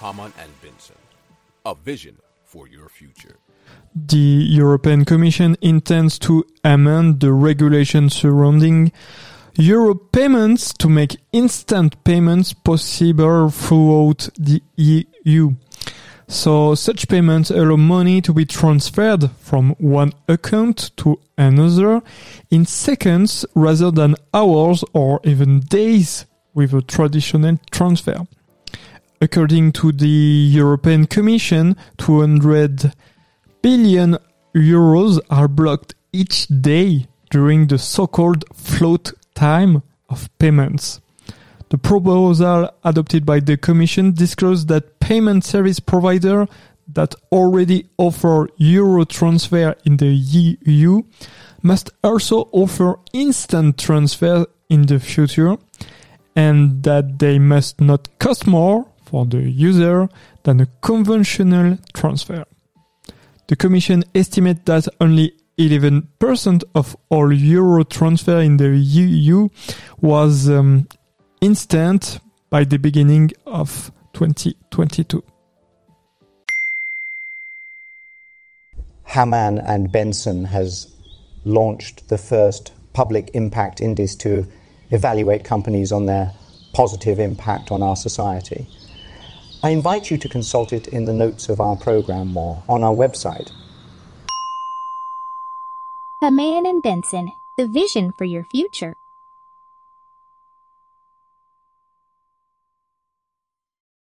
Hamann and Benson. A vision for your future. The European Commission intends to amend the regulation surrounding euro payments to make instant payments possible throughout the EU. So such payments allow money to be transferred from one account to another in seconds rather than hours or even days with a traditional transfer. According to the European Commission, 200 billion euros are blocked each day during the so-called float time of payments. The proposal adopted by the Commission disclosed that payment service providers that already offer euro transfer in the EU must also offer instant transfer in the future and that they must not cost more for the user than a conventional transfer. The Commission estimates that only 11% of all euro transfer in the EU was um, instant by the beginning of 2022. Hamann and Benson has launched the first public impact index to evaluate companies on their positive impact on our society. I invite you to consult it in the notes of our program or on our website. Hamann and Benson, the vision for your future.